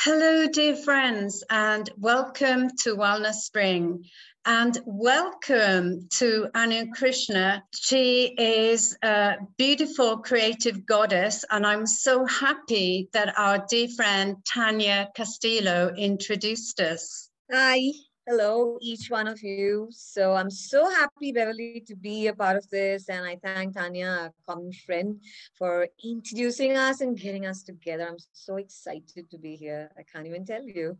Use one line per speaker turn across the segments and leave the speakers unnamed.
Hello, dear friends, and welcome to Wellness Spring. And welcome to Anu Krishna. She is a beautiful creative goddess, and I'm so happy that our dear friend Tanya Castillo introduced us.
Hi hello each one of you. So i'm so happy beverly to be a part of this and i thank tanya a common friend for introducing us and getting us together. I'm so excited to be here. I can't even tell you.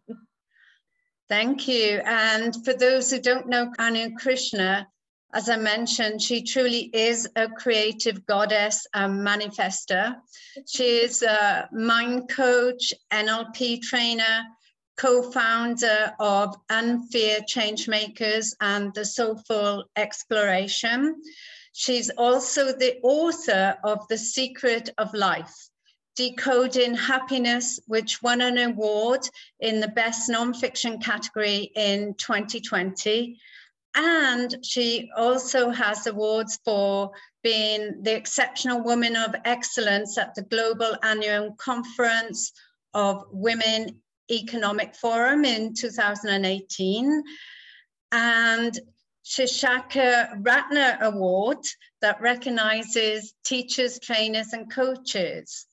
Thank you. And for those who don't know anu krishna as i mentioned she truly is a creative goddess and manifester. She is a mind coach nlp trainer co-founder of Unfear Changemakers and the Soulful Exploration. She's also the author of The Secret of Life, Decoding Happiness, which won an award in the Best Nonfiction category in 2020. And she also has awards for being the Exceptional Woman of Excellence at the Global Annual Conference of Women Economic Forum in 2018 and Shikshaka Ratna Award that recognizes teachers, trainers, and coaches.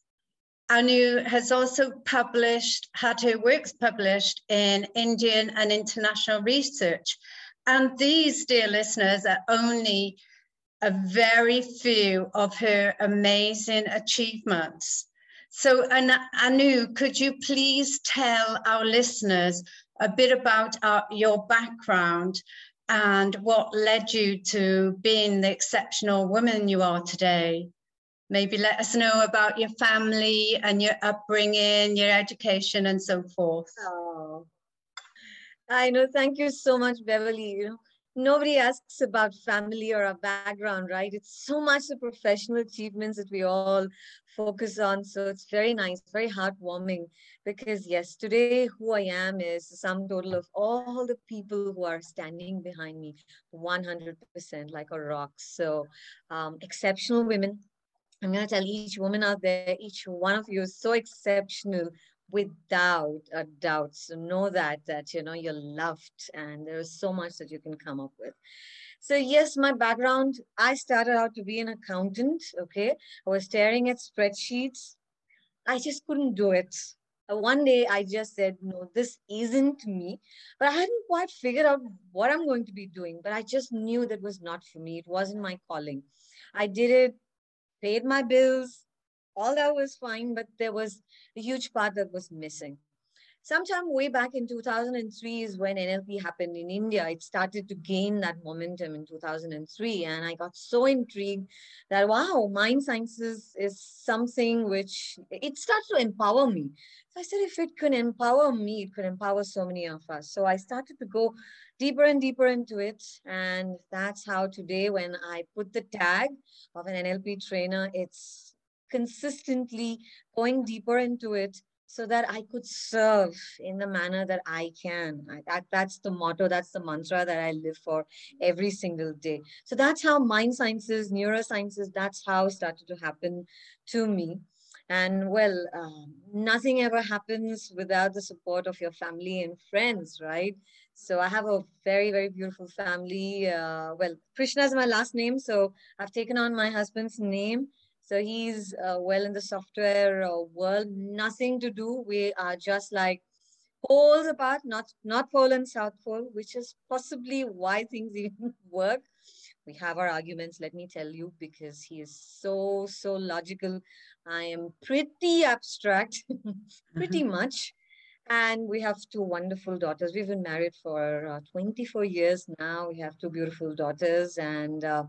Anu has also published, had her works published in Indian and international research. And these, dear listeners, are only a very few of her amazing achievements. So, Anu, could you please tell our listeners a bit about our, your background and what led you to being the exceptional woman you are today? Maybe let us know about your family and your upbringing, your education, and so forth.
Oh, I know. Thank you so much, Beverly. You know, nobody asks about family or our background, right? It's so much the professional achievements that we all focus on. So it's very nice, very heartwarming because yes, today who I am is the sum total of all the people who are standing behind me 100% like a rock. So um, exceptional women. I'm going to tell each woman out there, each one of you is so exceptional without a doubt. So know that, that, you know, you're loved and there is so much that you can come up with. So yes, my background, I started out to be an accountant, okay? I was staring at spreadsheets. I just couldn't do it. Uh, one day I just said, no, this isn't me. But I hadn't quite figured out what I'm going to be doing. But I just knew that was not for me. It wasn't my calling. I did it, paid my bills. All that was fine, but there was a huge part that was missing sometime way back in 2003 is when NLP happened in India. It started to gain that momentum in 2003. And I got so intrigued that, wow, mind sciences is something which it starts to empower me. So I said, if it can empower me, it could empower so many of us. So I started to go deeper and deeper into it. And that's how today, when I put the tag of an NLP trainer, it's consistently going deeper into it so that I could serve in the manner that I can. I, that, that's the motto, that's the mantra that I live for every single day. So that's how mind sciences, neurosciences, that's how started to happen to me. And well, um, nothing ever happens without the support of your family and friends, right? So I have a very, very beautiful family. Uh, well, Krishna is my last name, so I've taken on my husband's name so he's uh, well in the software uh, world, nothing to do. We are just like poles apart, not, not pole and south pole, which is possibly why things even work. We have our arguments, let me tell you, because he is so, so logical. I am pretty abstract, pretty much. And we have two wonderful daughters. We've been married for uh, 24 years now. We have two beautiful daughters. And uh,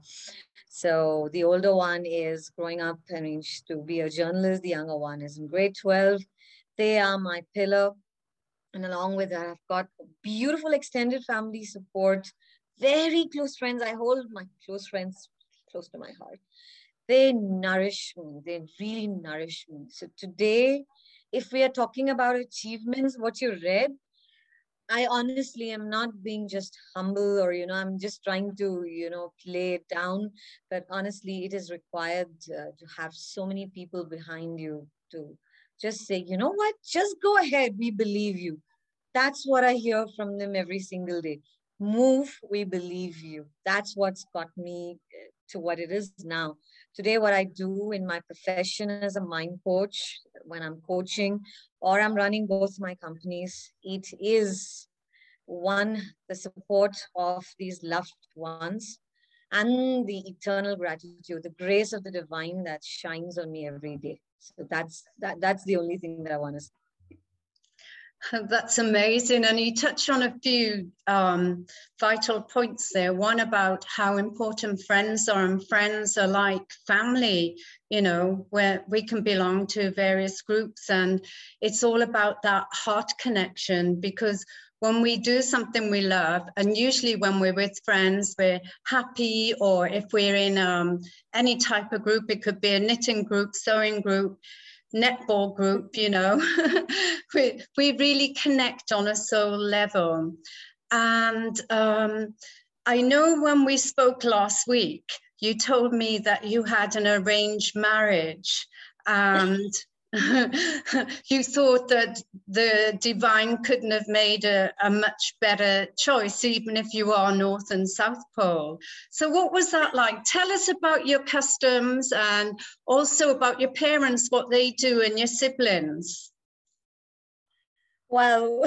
so the older one is growing up, I mean, to be a journalist. The younger one is in grade 12. They are my pillar. And along with that, I've got beautiful extended family support, very close friends. I hold my close friends close to my heart. They nourish me. They really nourish me. So today, if we are talking about achievements, what you read, I honestly am not being just humble or, you know, I'm just trying to, you know, play it down. But honestly, it is required uh, to have so many people behind you to just say, you know what, just go ahead. We believe you. That's what I hear from them every single day. Move, we believe you. That's what's got me uh, to what it is now. Today, what I do in my profession as a mind coach, when I'm coaching or I'm running both my companies, it is one, the support of these loved ones and the eternal gratitude, the grace of the divine that shines on me every day. So that's that that's the only thing that I want to say.
That's amazing. And you touch on a few um, vital points there. One about how important friends are, and friends are like family, you know, where we can belong to various groups. And it's all about that heart connection because when we do something we love, and usually when we're with friends, we're happy, or if we're in um, any type of group, it could be a knitting group, sewing group, netball group, you know, we, we really connect on a soul level. And um, I know when we spoke last week, you told me that you had an arranged marriage and you thought that the divine couldn't have made a, a, much better choice, even if you are North and South Pole. So, what was that like? Tell us about your customs and also about your parents, what they do, and your siblings.
Well,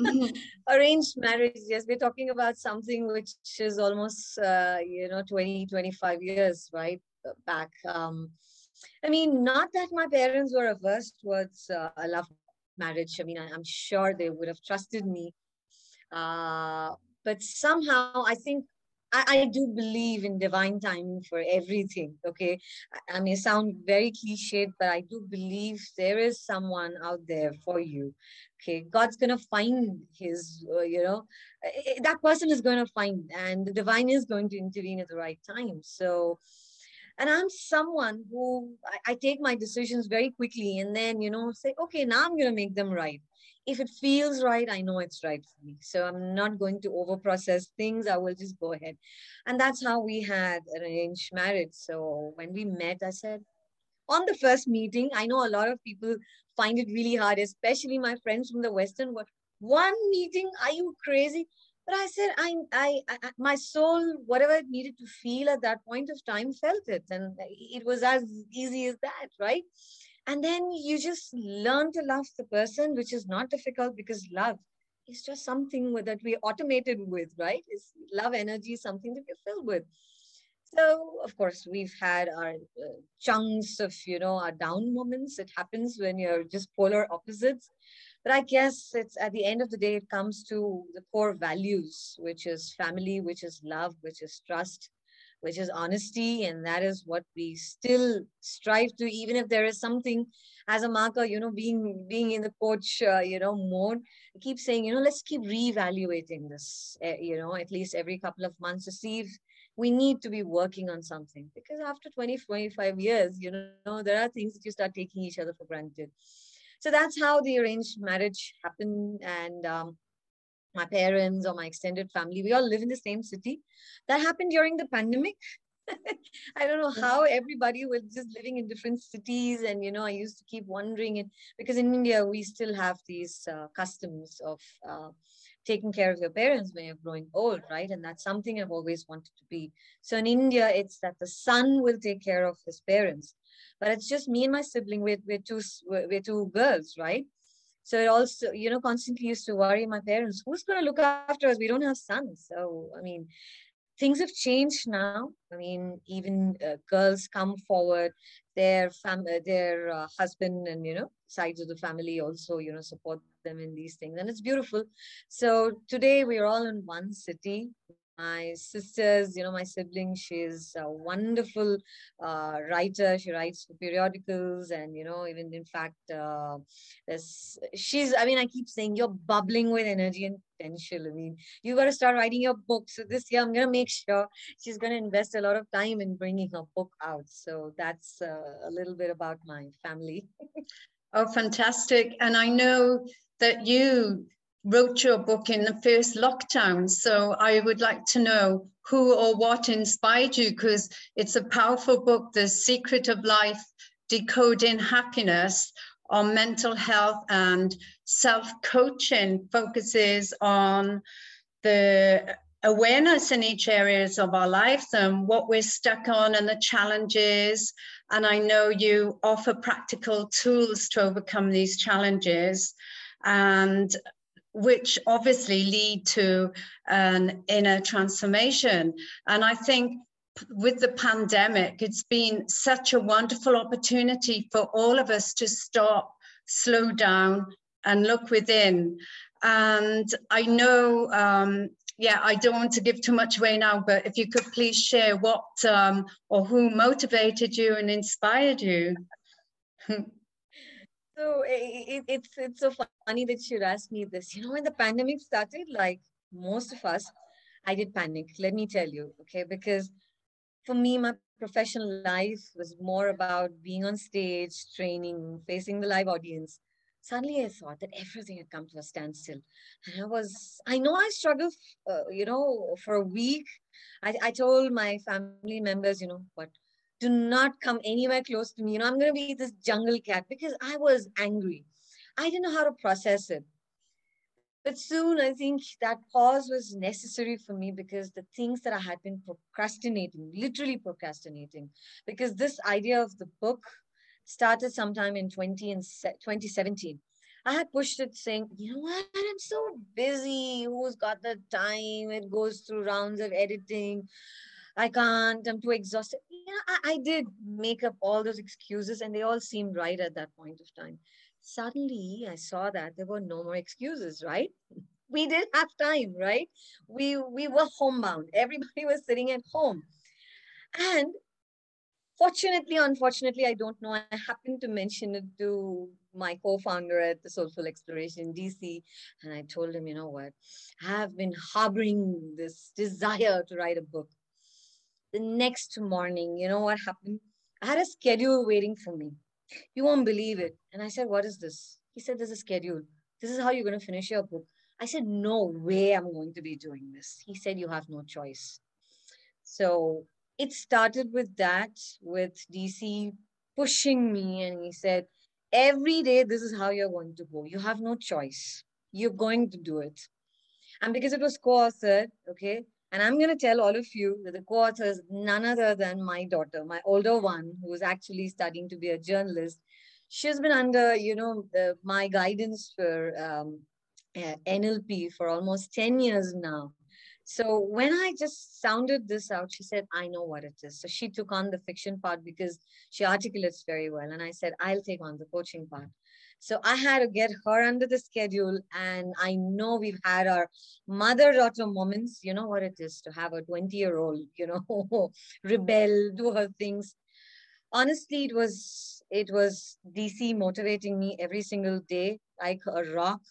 mm-hmm. arranged marriage, yes, we're talking about something which is almost, uh, you know, 20, 25 years, right, back. Um, I mean, not that my parents were averse towards uh, a love marriage. I mean, I, am sure they would have trusted me. Uh, but somehow, I think I, I, do believe in divine timing for everything. Okay, I, I may sound very cliched, but I do believe there is someone out there for you. Okay, God's gonna find His. Uh, you know, eh, eh, that person is gonna find, and the divine is going to intervene at the right time. So and i'm someone who I, I, take my decisions very quickly and then you know say okay now i'm going to make them right. If it feels right i know it's right for me. So i'm not going to over process things i will just go ahead. And that's how we had arranged marriage. So when we met i said on the first meeting i know a lot of people find it really hard especially my friends from the western world. One meeting? Are you crazy but I said, I, I, I, my soul, whatever it needed to feel at that point of time, felt it. And it was as easy as that, right? And then you just learn to love the person, which is not difficult because love is just something that we automated with, right? Is love energy something that we're filled with. So, of course, we've had our uh, chunks of, you know, our down moments. It happens when you're just polar opposites. But I guess it's at the end of the day, it comes to the core values, which is family, which is love, which is trust, which is honesty. And that is what we still strive to, even if there is something as a marker, you know, being being in the coach, uh, you know, mode, I keep saying, you know, let's keep reevaluating this, uh, you know, at least every couple of months to see if we need to be working on something. Because after 20 25 years you know there are things that you start taking each other for granted so that's how the arranged marriage happened. And um, my parents or my extended family, we all live in the same city. That happened during the pandemic. I don't know how everybody was just living in different cities. And, you know, I used to keep wondering it because in India, we still have these uh, customs of uh, taking care of your parents when you're growing old, right? And that's something I've always wanted to be. So in India, it's that the son will take care of his parents but it's just me and my sibling. We're, we're two we're two girls, right? So it also, you know, constantly used to worry my parents, who's going to look after us? We don't have sons. So, I mean, things have changed now. I mean, even uh, girls come forward, their fam, uh, their uh, husband and you know sides of the family also you know support them in these things, and it's beautiful. So today we're all in one city my sisters, you know, my sibling, she's a wonderful uh, writer. She writes for periodicals, and you know, even in fact, uh, she's. I mean, I keep saying you're bubbling with energy and potential. I mean, you got to start writing your book. So this year, I'm gonna make sure she's gonna invest a lot of time in bringing her book out. So that's uh, a little bit about my family.
oh, fantastic! And I know that you wrote your book in the first lockdown. So I would like to know who or what inspired you because it's a powerful book, The Secret of Life Decoding Happiness. on mental health and self coaching focuses on the awareness in each areas of our lives and what we're stuck on and the challenges. And I know you offer practical tools to overcome these challenges and which obviously lead to an inner transformation. And I think with the pandemic, it's been such a wonderful opportunity for all of us to stop, slow down, and look within. And I know um, yeah, I don't want to give too much away now, but if you could please share what um, or who motivated you and inspired you.
so it, it's it's so funny that you asked me this. You know, when the pandemic started, like most of us, I did panic. Let me tell you, okay, because for me, my professional life was more about being on stage, training, facing the live audience suddenly I thought that everything had come to a standstill. And I was, I know I struggled, uh, you know, for a week. I, I told my family members, you know, what, do not come anywhere close to me. You know, I'm going to be this jungle cat because I was angry. I didn't know how to process it. But soon I think that pause was necessary for me because the things that I had been procrastinating, literally procrastinating, because this idea of the book started sometime in 20 and 2017. I had pushed it saying, you know what, I'm so busy. Who's got the time? It goes through rounds of editing. I can't, I'm too exhausted. Yeah, I, I did make up all those excuses and they all seemed right at that point of time. Suddenly I saw that there were no more excuses, right? We didn't have time, right? We we were homebound. Everybody was sitting at home. And Fortunately, unfortunately, I don't know. I happened to mention it to my co-founder at the Soulful Exploration DC, and I told him, you know what, I have been harboring this desire to write a book. The next morning, you know what happened? I had a schedule waiting for me. You won't believe it. And I said, what is this? He said, there's a schedule. This is how you're going to finish your book. I said, no way I'm going to be doing this. He said, you have no choice. So it started with that, with DC pushing me, and he said, Every day, this is how you're going to go. You have no choice. You're going to do it. And because it was co authored, okay, and I'm going to tell all of you that the co author is none other than my daughter, my older one, who is actually studying to be a journalist. She's been under, you know, the, my guidance for um, uh, NLP for almost 10 years now. So when I just sounded this out, she said, I know what it is. So she took on the fiction part because she articulates very well. And I said, I'll take on the coaching part. So I had to get her under the schedule. And I know we've had our mother daughter moments. You know what it is to have a 20 year old, you know, mm-hmm. rebel, do her things. Honestly, it was it was DC motivating me every single day, like a rock.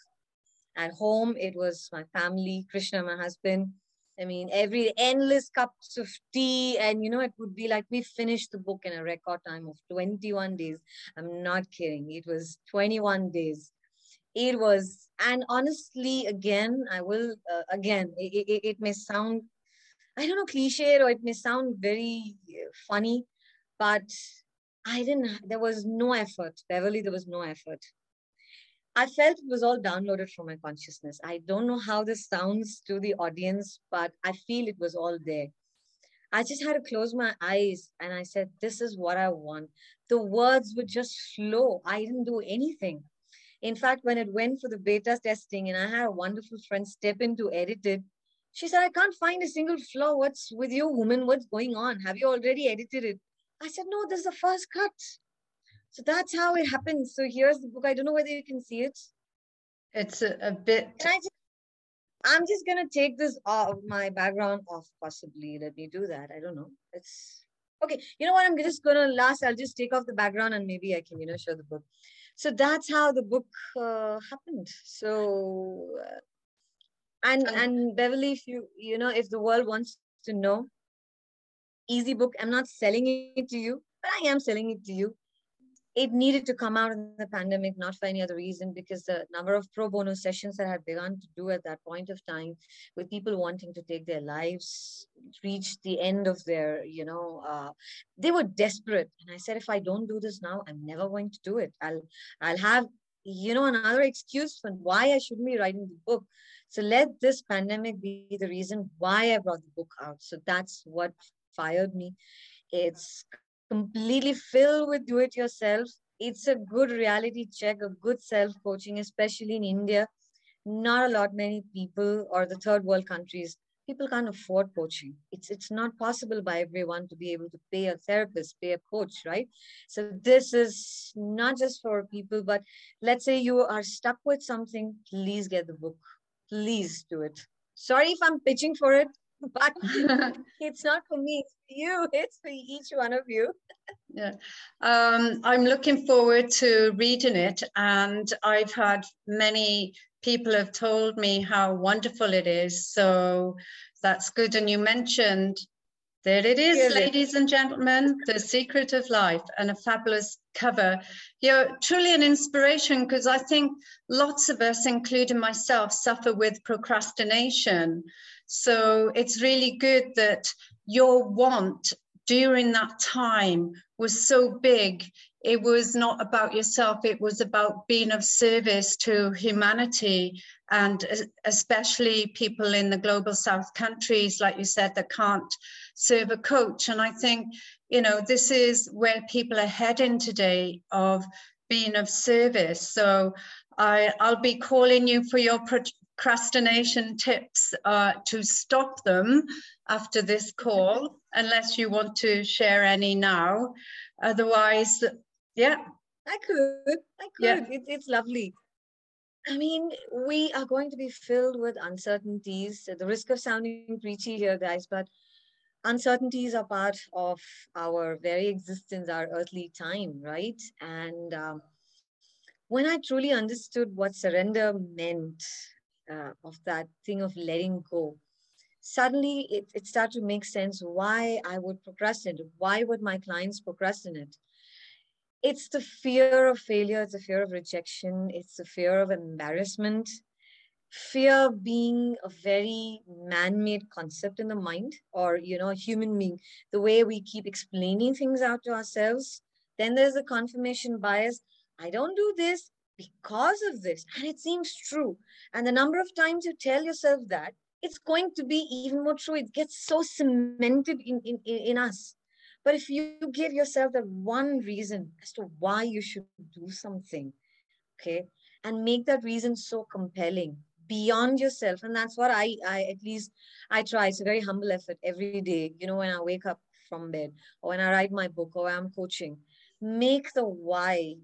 At home, it was my family, Krishna, my husband, I mean, every endless cups of tea, and you know, it would be like we finished the book in a record time of 21 days. I'm not kidding. It was 21 days. It was, and honestly, again, I will, uh, again, it, it, it may sound, I don't know, cliche or it may sound very uh, funny, but I didn't, there was no effort. Beverly, there was no effort. I felt it was all downloaded from my consciousness. I don't know how this sounds to the audience, but I feel it was all there. I just had to close my eyes and I said, This is what I want. The words would just flow. I didn't do anything. In fact, when it went for the beta testing and I had a wonderful friend step in to edit it, she said, I can't find a single flaw. What's with you, woman? What's going on? Have you already edited it? I said, No, this is the first cut. So that's how it happens. So here's the book. I don't know whether you can see it.
It's a, a bit.
I just, I'm just gonna take this off my background off. Possibly, let me do that. I don't know. It's okay. You know what? I'm just gonna last. I'll just take off the background and maybe I can, you know, show the book. So that's how the book uh, happened. So, uh, and and Beverly, if you you know, if the world wants to know, easy book. I'm not selling it to you, but I am selling it to you it needed to come out in the pandemic, not for any other reason, because the number of pro bono sessions that had begun to do at that point of time, with people wanting to take their lives, reached the end of their, you know, uh, they were desperate. And I said, if I don't do this now, I'm never going to do it. I'll, I'll have, you know, another excuse for why I shouldn't be writing the book. So let this pandemic be the reason why I brought the book out. So that's what fired me. It's completely filled with do it yourself. It's a good reality check, a good self coaching, especially in India. Not a lot many people or the third world countries, people can't afford coaching. It's it's not possible by everyone to be able to pay a therapist, pay a coach, right? So this is not just for people, but let's say you are stuck with something, please get the book. Please do it. Sorry if I'm pitching for it. but it's not for me it's for you it's for each one of you
yeah um, i'm looking forward to reading it and i've had many people have told me how wonderful it is so that's good and you mentioned there it is, really? ladies and gentlemen, The Secret of Life and a fabulous cover. You're truly an inspiration because I think lots of us, including myself, suffer with procrastination. So it's really good that your want during that time was so big. It was not about yourself, it was about being of service to humanity and especially people in the global south countries, like you said, that can't serve a coach. And I think, you know, this is where people are heading today of being of service. So I, I'll be calling you for your procrastination tips uh, to stop them after this call, unless you want to share any now. Otherwise, yeah.
I could. I could. Yeah. It, it's lovely. I mean, we are going to be filled with uncertainties. At the risk of sounding preachy here, guys, but uncertainties are part of our very existence, our earthly time, right? And um, when I truly understood what surrender meant, uh, of that thing of letting go, suddenly it, it started to make sense why I would procrastinate. Why would my clients procrastinate? It's the fear of failure, it's the fear of rejection, it's the fear of embarrassment, fear being a very man-made concept in the mind or you know human being. The way we keep explaining things out to ourselves. Then there's the confirmation bias. I don't do this because of this. And it seems true. And the number of times you tell yourself that, it's going to be even more true. It gets so cemented in, in, in us. But if you give yourself that one reason as to why you should do something, okay, and make that reason so compelling beyond yourself, and that's what I, I at least I try. It's a very humble effort every day. You know, when I wake up from bed, or when I write my book, or I'm coaching, make the why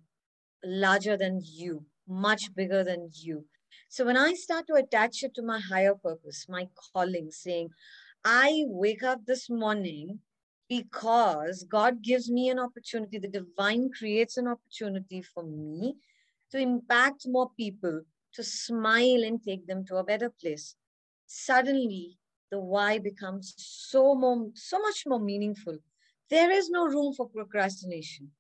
larger than you, much bigger than you. So when I start to attach it to my higher purpose, my calling, saying, I wake up this morning because God gives me an opportunity, the divine creates an opportunity for me to impact more people, to smile and take them to a better place. Suddenly, the why becomes so more, so much more meaningful. There is no room for procrastination.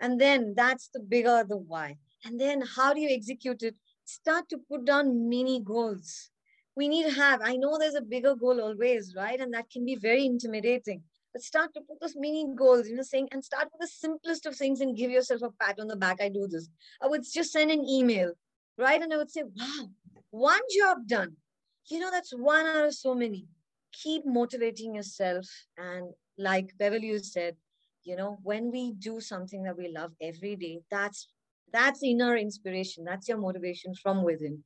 And then that's the bigger the why. And then how do you execute it? Start to put down mini goals. We need to have, I know there's a bigger goal always, right? And that can be very intimidating. But start to put those mini goals, you know, saying, and start with the simplest of things and give yourself a pat on the back. I do this. I would just send an email, right? And I would say, wow, one job done. You know, that's one out of so many. Keep motivating yourself. And like Beverly said, you know when we do something that we love every day that's that's inner inspiration that's your motivation from within.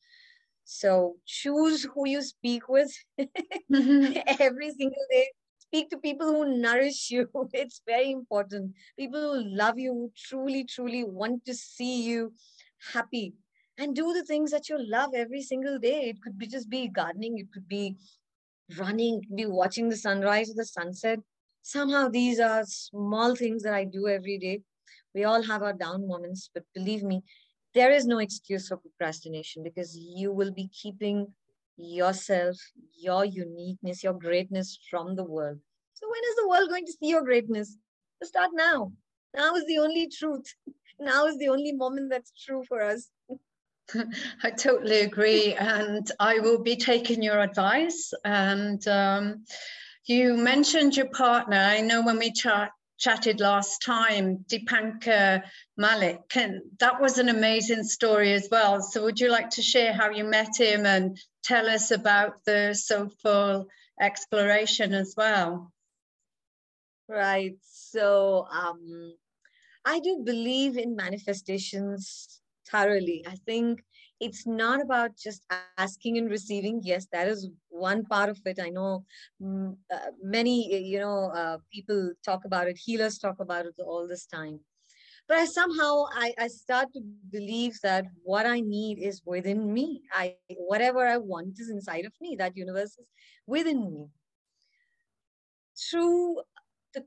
So choose who you speak with mm-hmm. every single day. Speak to people who nourish you. It's very important. People who love you who truly truly want to see you happy. And do the things that you love every single day. It could be just be gardening. It could be running. Be watching the sunrise or the sunset somehow these are small things that I do every day. We all have our down moments, but believe me, there is no excuse for procrastination because you will be keeping yourself, your uniqueness, your greatness from the world. So when is the world going to see your greatness? Start now. Now is the only truth. now is the only moment that's true for us.
I totally agree, and I will be taking your advice. And um, you mentioned your partner. I know when we chat, chatted last time, Dipankar Malik, that was an amazing story as well. So, would you like to share how you met him and tell us about the soulful exploration as well?
Right. So, um, I do believe in manifestations thoroughly. I think it's not about just asking and receiving. Yes, that is one part of it. I know mm, uh, many, you know, uh, people talk about it. Healers talk about it all this time. But I somehow I, I start to believe that what I need is within me. I whatever I want is inside of me. That universe is within me. Through the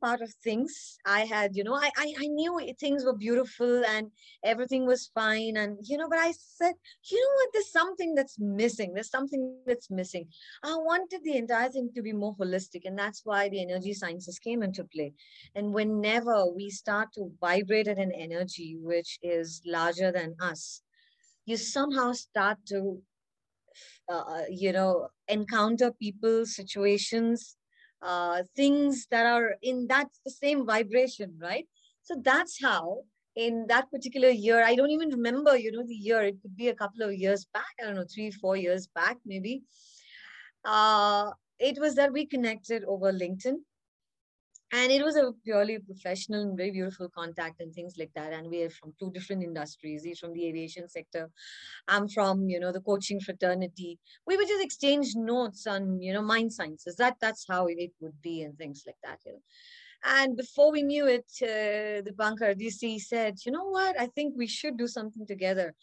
part of things. I had you know I, I i knew things were beautiful and everything was fine and you know but i said you know what? There's something that's missing. There's something that's missing. I wanted the entire thing to be more holistic and that's why the energy sciences came into play. And whenever we start to vibrate at an energy which is larger than us you somehow start to uh, uh you know encounter people situations uh, things that are in that same vibration, right? So that's how in that particular year, I don't even remember, you know, the year. It could be a couple of years back. I don't know, three, four years back, maybe. Uh, it was that we connected over LinkedIn and it was a purely professional and very beautiful contact and things like that. And we are from two different industries he's from the aviation sector i'm from you know the coaching fraternity. We would just exchange notes on you know mind sciences. That that's how it would be and things like that you know? and before we knew it uh, Dipankar dc said you know what? I think we should do something together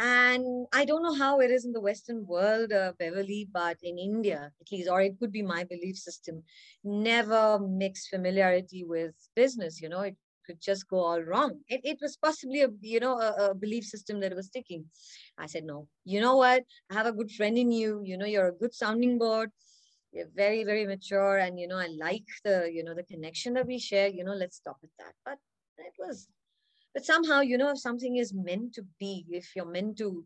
and I don't know how it is in the Western world, uh, Beverly, but in India, at least, or it could be my belief system, never mix familiarity with business. You know, it could just go all wrong. It, it was possibly a you know a, a, belief system that was sticking. I said no. You know what? I have a good friend in you. You know, you're a good sounding board. You're very very mature, and you know I like the you know the connection that we share. You know, let's stop at that. But it was but somehow you know if something is meant to be if you're meant to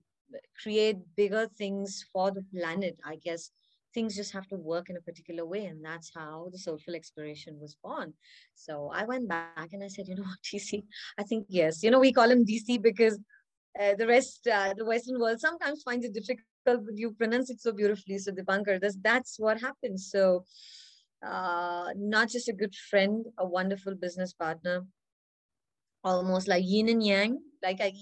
create bigger things for the planet i guess things just have to work in a particular way and that's how the soulful exploration was born. So i went back and i said you know what dc i think yes. You know we call him dc because uh, the rest uh, the western world sometimes finds it difficult but you pronounce it so beautifully so Dipankar that's that's what happens so uh, not just a good friend a wonderful business partner almost like yin and yang. Like I,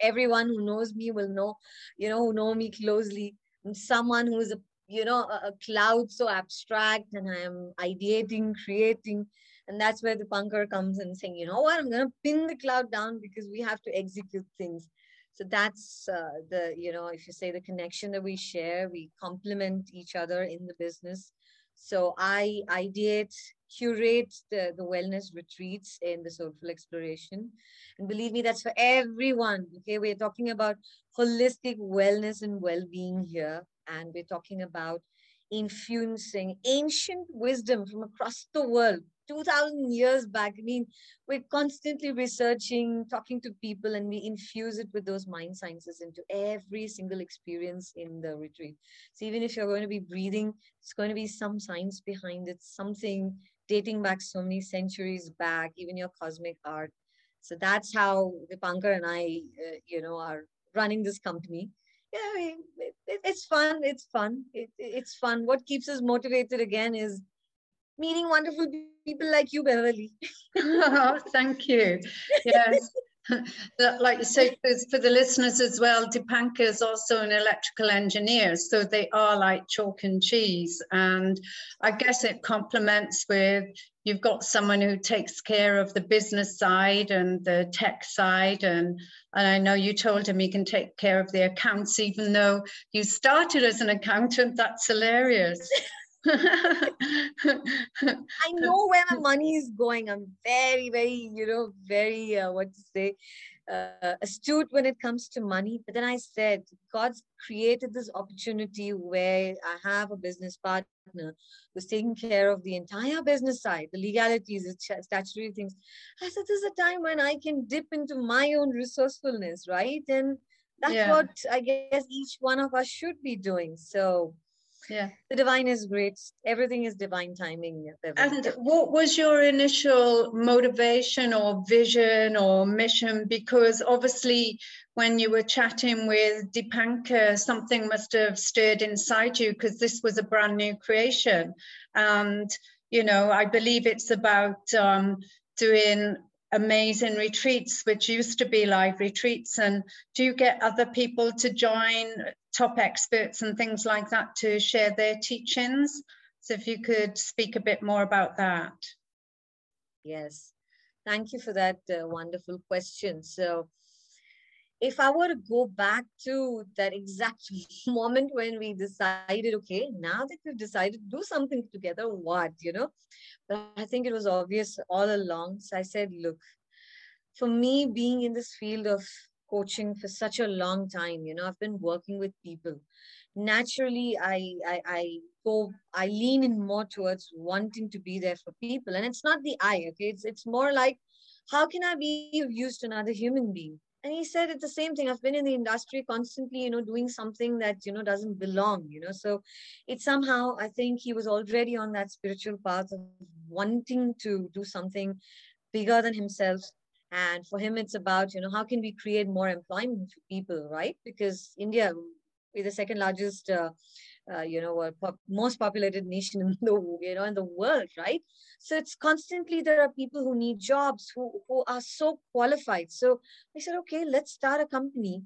everyone who knows me will know you know who know me closely. I'm someone who is a you know a, a, cloud so abstract and i am ideating creating. And that's where Dipankar comes and saying you know what? I'm to pin the cloud down because we have to execute things. So that's uh, the you know if you say the connection that we share we complement each other in the business. So I ideate, curate the, the wellness retreats in the soulful exploration. And believe me, that's for everyone. Okay, we're talking about holistic wellness and well-being here. And we're talking about infusing ancient wisdom from across the world 2000 years back i mean we're constantly researching talking to people and we infuse it with those mind sciences into every single experience in the retreat so even if you're going to be breathing it's going to be some science behind it something dating back so many centuries back even your cosmic art so that's how Dipankar and I, uh, you know, are running this company yeah, it, it, it's fun. It's fun. It, it's fun. What keeps us motivated again is meeting wonderful people like you, Beverly.
oh, thank you. Yes. Like you say, for the listeners as well, Dipankar is also an electrical engineer, so they are like chalk and cheese. And I guess it complements with you've got someone who takes care of the business side and the tech side, and and I know you told him he can take care of the accounts, even though you started as an accountant. That's hilarious.
I know where my money is going. I'm very, very, you know, very, uh, what to say, uh, astute when it comes to money. But then I said, God's created this opportunity where I have a business partner who's taking care of the entire business side, the legalities, the statutory things. I said, this is a time when I can dip into my own resourcefulness, right? And that's yeah. what I guess each one of us should be doing. So
yeah.
The divine is great. Everything is divine timing
and what was your initial motivation or vision or mission? Because obviously when you were chatting with Dipankar, something must have stirred inside you because this was a brand new creation. And you know i believe it's about um, doing amazing retreats, which used to be live retreats. And do you get other people to join, top experts and things like that, to share their teachings? So if you could speak a bit more about that.
Yes, thank you for that uh, wonderful question. So if I were to go back to that exact moment when we decided, okay, now that we've decided to do something together, what, you know? But I think it was obvious all along. So I said, look, for me, being in this field of coaching for such a long time, you know, I've been working with people. Naturally, I, I, I go, I lean in more towards wanting to be there for people. And it's not the I, okay? It's, it's more like, how can I be of use to another human being? and he said it's the same thing i've been in the industry constantly you know doing something that you know doesn't belong you know so it somehow i think he was already on that spiritual path of wanting to do something bigger than himself and for him it's about you know how can we create more employment for people right because india is the second largest uh, uh, you know, a pop- most populated nation in the you know in the world, right? So it's constantly there are people who need jobs who who are so qualified. So I said, okay, let's start a company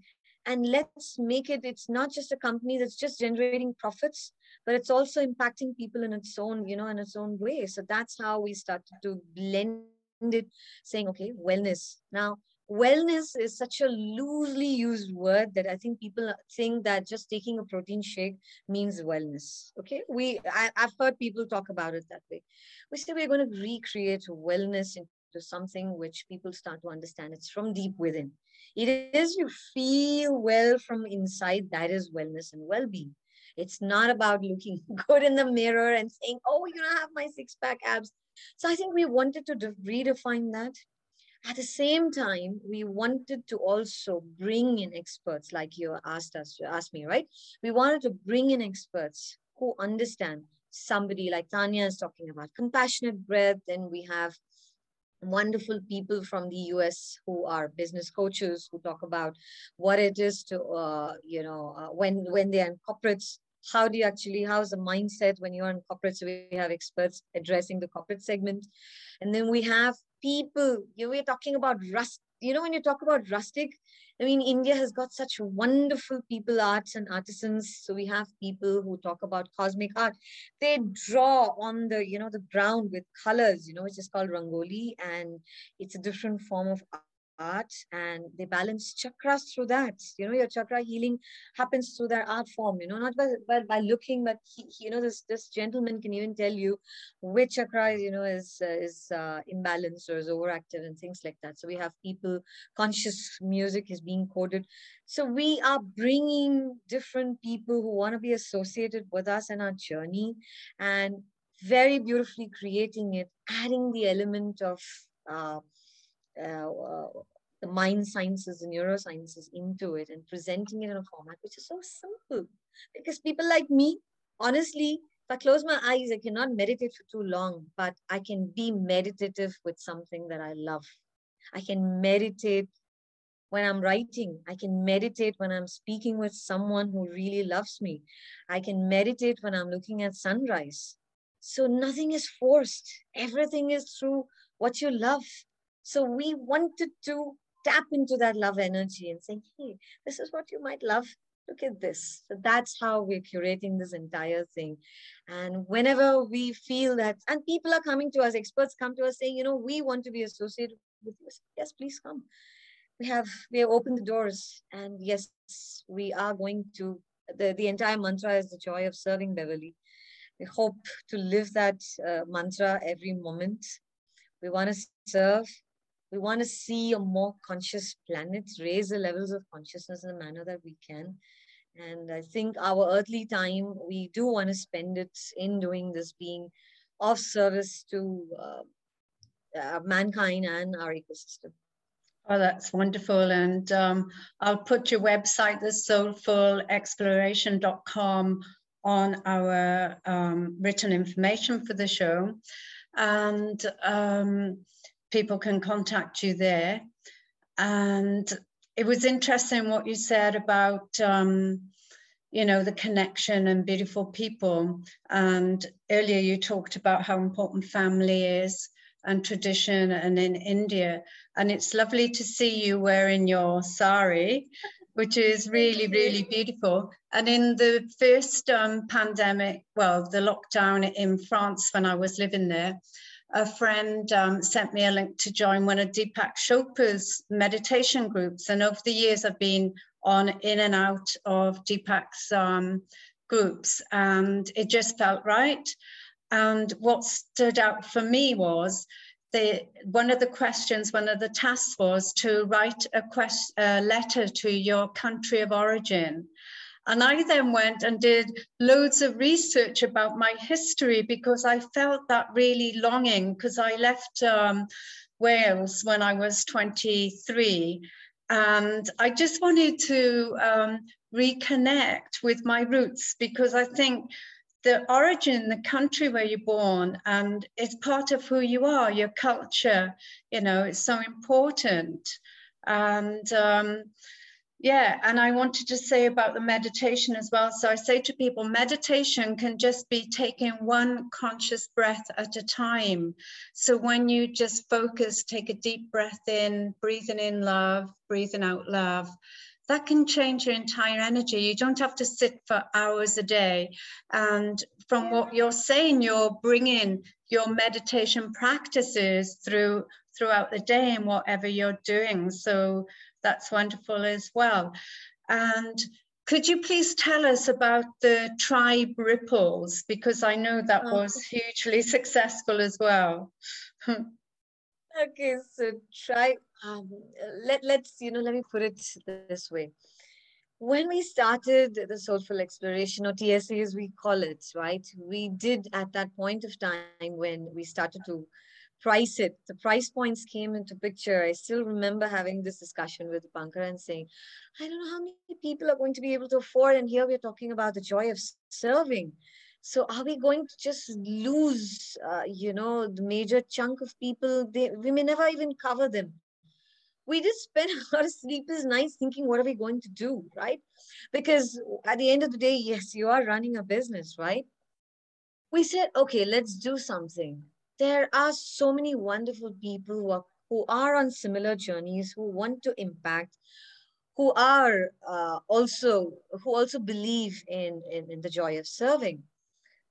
and let's make it. It's not just a company that's just generating profits, but it's also impacting people in its own, you know, in its own way. So that's how we started to blend it, saying, okay, wellness. Now wellness is such a loosely used word that I think people think that just taking a protein shake means wellness. Okay, we I, have heard people talk about it that way. We say we're going to recreate wellness into something which people start to understand. It's from deep within. It is you feel well from inside. That is wellness and well-being. It's not about looking good in the mirror and saying, "Oh, you know, I have my six-pack abs." So I think we wanted to redefine that at the same time, we wanted to also bring in experts, like you asked us, asked me, right? We wanted to bring in experts who understand somebody like Tanya is talking about compassionate breath. Then we have wonderful people from the US who are business coaches who talk about what it is to, uh, you know, uh, when when they're in corporates, how do you actually, how's the mindset when you're in corporates we have experts addressing the corporate segment. And then we have people, you know, we're talking about rust. You know, when you talk about rustic, I mean, India has got such wonderful people, arts and artisans. So we have people who talk about cosmic art. They draw on the, you know, the ground with colors, you know, which is called Rangoli. And it's a different form of art and they balance chakras through that. You know your chakra healing happens through their art form you know not by, by, by looking but he, you know this this gentleman can even tell you which chakra you know is uh, is uh, imbalanced or is overactive and things like that. So we have people conscious music is being coded. So we are bringing different people who want to be associated with us in our journey and very beautifully creating it adding the element of uh, the mind sciences and neurosciences into it and presenting it in a format which is so simple. Because people like me, honestly, if I close my eyes, I cannot meditate for too long, but I can be meditative with something that I love. I can meditate when I'm writing. I can meditate when I'm speaking with someone who really loves me. I can meditate when I'm looking at sunrise. So nothing is forced. Everything is through what you love. So we wanted to tap into that love energy and say, hey, this is what you might love. Look at this. So that's how we're curating this entire thing. And whenever we feel that, and people are coming to us, experts come to us saying, you know, we want to be associated with you. Yes, please come. We have we have opened the doors, and yes, we are going to. The, the entire mantra is the joy of serving Beverly. We hope to live that uh, mantra every moment. We want to serve We want to see a more conscious planet, raise the levels of consciousness in the manner that we can. And I think our earthly time, we do want to spend it in doing this, being of service to uh, uh, mankind and our ecosystem.
Oh, that's wonderful. And um, I'll put your website, the soulfulexploration.com, on our um, written information for the show. And um, people can contact you there. And it was interesting what you said about, um, you know, the connection and beautiful people. And earlier you talked about how important family is and tradition and in India. And it's lovely to see you wearing your sari, which is really, really beautiful. And in the first um, pandemic, well, the lockdown in France when I was living there, a friend um, sent me a link to join one of Deepak Chopra's meditation groups. And over the years, I've been on in and out of Deepak's um, groups, and it just felt right. And what stood out for me was the, one of the questions, one of the tasks was to write a, quest, a letter to your country of origin. And I then went and did loads of research about my history because I felt that really longing because I left um, Wales when I was 23. And I just wanted to um, reconnect with my roots because I think the origin, the country where you're born, and it's part of who you are, your culture, you know, it's so important. And um, yeah, and I wanted to say about the meditation as well. So I say to people, meditation can just be taking one conscious breath at a time. So when you just focus, take a deep breath in, breathing in love, breathing out love, that can change your entire energy. You don't have to sit for hours a day. And from what you're saying, you're bringing your meditation practices through throughout the day and whatever you're doing. So that's wonderful as well. And could you please tell us about the tribe ripples? Because I know that oh. was hugely successful as well.
okay, so tribe um, let, let's, you know, let me put it this way. When we started the Soulful Exploration, or TSE as we call it, right, we did at that point of time when we started to price it, the price points came into picture. I still remember having this discussion with Pankar and saying, I don't know how many people are going to be able to afford. And here we're talking about the joy of serving. So are we going to just lose, uh, you know, the major chunk of people? They, we may never even cover them we just spend of sleepless nights thinking, what are we going to do, right? Because at the end of the day, yes, you are running a business, right? We said, okay, let's do something. There are so many wonderful people who are, who are on similar journeys, who want to impact, who are uh, also who also believe in, in, in the joy of serving.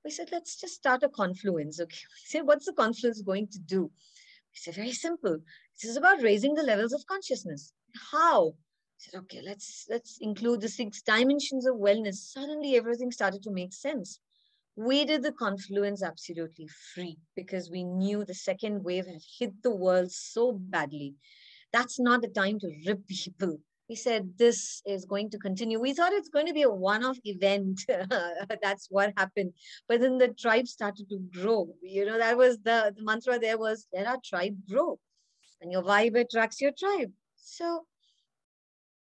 We said, let's just start a confluence. Okay, we said, what's the confluence going to do? We said, very simple. This is about raising the levels of consciousness. How? Said, okay, let's let's include the six dimensions of wellness. Suddenly everything started to make sense. We did the confluence absolutely free because we knew the second wave had hit the world so badly. That's not the time to rip people. We said this is going to continue. We thought it's going to be a one-off event. That's what happened. But then the tribe started to grow. You know, that was the, the mantra there was let our tribe grow and your vibe attracts your tribe. So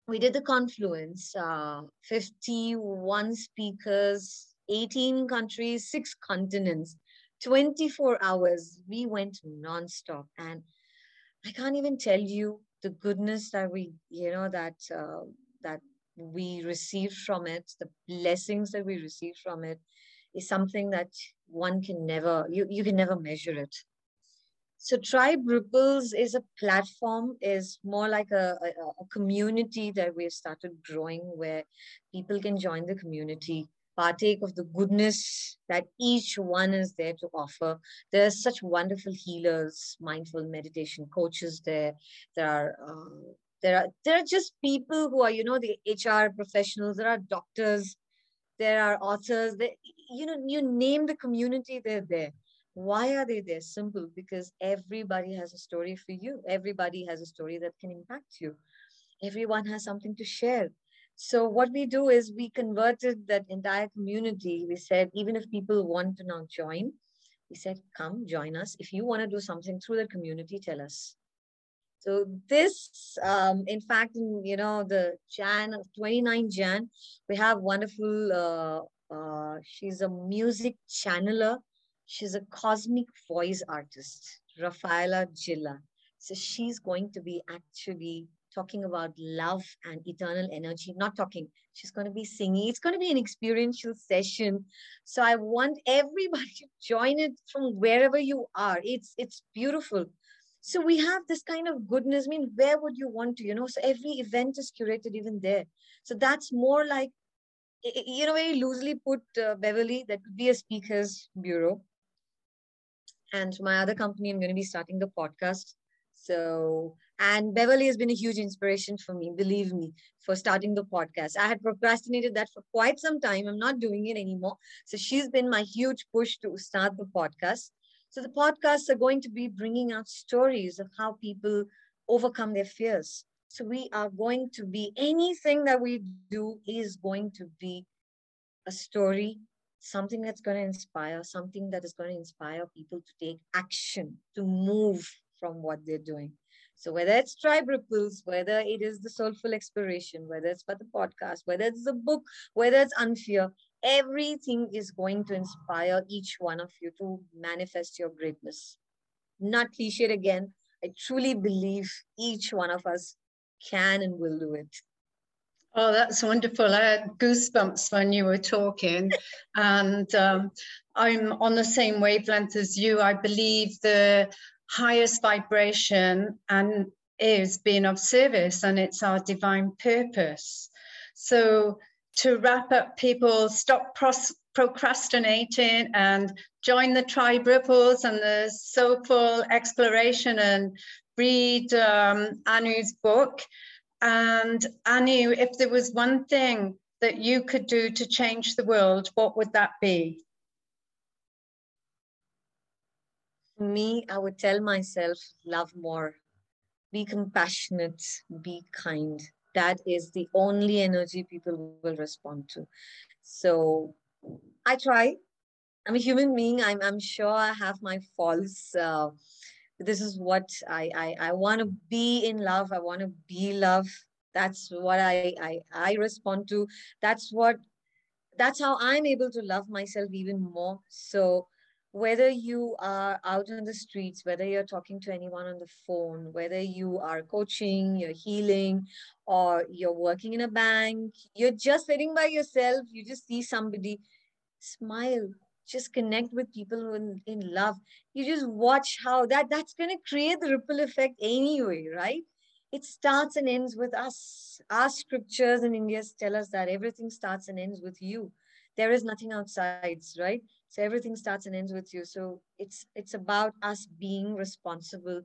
we did the confluence, uh, 51 speakers, 18 countries, six continents, 24 hours. We went nonstop. And I can't even tell you the goodness that we, you know, that, uh, that we received from it, the blessings that we received from it is something that one can never, you, you can never measure it. So Tribe Ripples is a platform, is more like a, a, a community that we've started growing where people can join the community, partake of the goodness that each one is there to offer. There are such wonderful healers, mindful meditation coaches there. There are uh, there are there are just people who are you know the HR professionals. There are doctors. There are authors. You know you name the community, they're there Why are they there? Simple, because everybody has a story for you. Everybody has a story that can impact you. Everyone has something to share. So what we do is we converted that entire community. We said, even if people want to now join, we said, come join us. If you want to do something through the community, tell us. So this, um, in fact, in, you know, the Jan, 29 Jan, we have wonderful, uh, uh, she's a music channeler. She's a cosmic voice artist, Rafaela Gilla. So she's going to be actually talking about love and eternal energy, not talking, she's going to be singing. It's going to be an experiential session. So I want everybody to join it from wherever you are. It's, it's beautiful so we have this kind of goodness i mean where would you want to you know so every event is curated even there so that's more like you know very loosely put uh, beverly that could be a speakers bureau and my other company i'm going to be starting the podcast so and beverly has been a huge inspiration for me believe me for starting the podcast i had procrastinated that for quite some time i'm not doing it anymore so she's been my huge push to start the podcast so the podcasts are going to be bringing out stories of how people overcome their fears. So we are going to be, anything that we do is going to be a story, something that's going to inspire, something that is going to inspire people to take action, to move from what they're doing. So whether it's Tribe Ripples, whether it is the Soulful Exploration, whether it's for the podcast, whether it's a book, whether it's Unfear, everything is going to inspire each one of you to manifest your greatness. Not cliched again. I truly believe each one of us can and will do it.
Oh, that's wonderful. I had goosebumps when you were talking. and um, I'm on the same wavelength as you. I believe the highest vibration and is being of service, and it's our divine purpose. So to wrap up people, stop procrastinating and join the tribe ripples and the soulful exploration and read um, Anu's book. And Anu, if there was one thing that you could do to change the world, what would that be?
Me, I would tell myself, love more, be compassionate, be kind that is the only energy people will respond to. So I try. I'm a human being. I'm, I'm sure I have my faults. Uh, this is what I, I, I want to be in love. I want to be love. That's what I, I, I respond to. That's what, that's how I'm able to love myself even more. So whether you are out on the streets, whether you're talking to anyone on the phone, whether you are coaching, you're healing, or you're working in a bank, you're just sitting by yourself, you just see somebody, smile, just connect with people in, in love. You just watch how that that's going to create the ripple effect anyway, right? It starts and ends with us. Our scriptures in India tell us that everything starts and ends with you. There is nothing outside, right? So everything starts and ends with you. So it's it's about us being responsible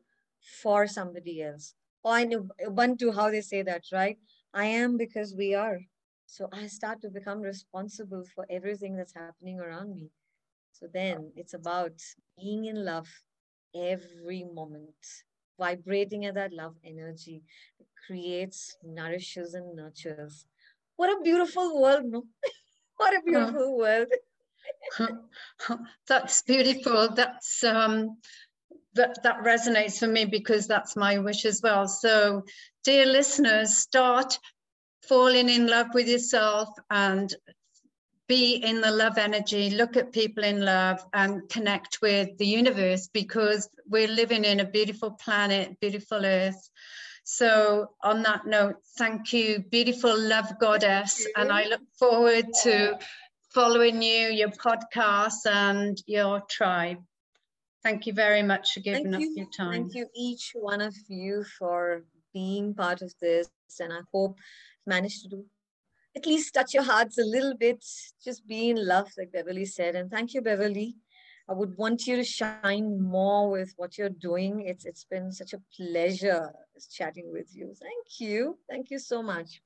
for somebody else. Oh i know ubuntu how they say that right? I am because we are. So i start to become responsible for everything that's happening around me. So then it's about being in love every moment vibrating at that love energy it creates nourishes and nurtures. What a beautiful world no? What a uh-huh. beautiful world
that's beautiful. That's um, that that resonates for me because that's my wish as well. So, dear listeners, start falling in love with yourself and be in the love energy. Look at people in love and connect with the universe because we're living in a beautiful planet, beautiful Earth. So, on that note, thank you, beautiful love goddess, and I look forward to following you, your podcast, and your tribe. Thank you very much for giving Thank up you. your time.
Thank you, each one of you, for being part of this. And I hope managed to do at least touch your hearts a little bit. Just be in love, like Beverly said. And thank you, Beverly. I would want you to shine more with what you're doing. It's it's been such a pleasure chatting with you. Thank you. Thank you so much.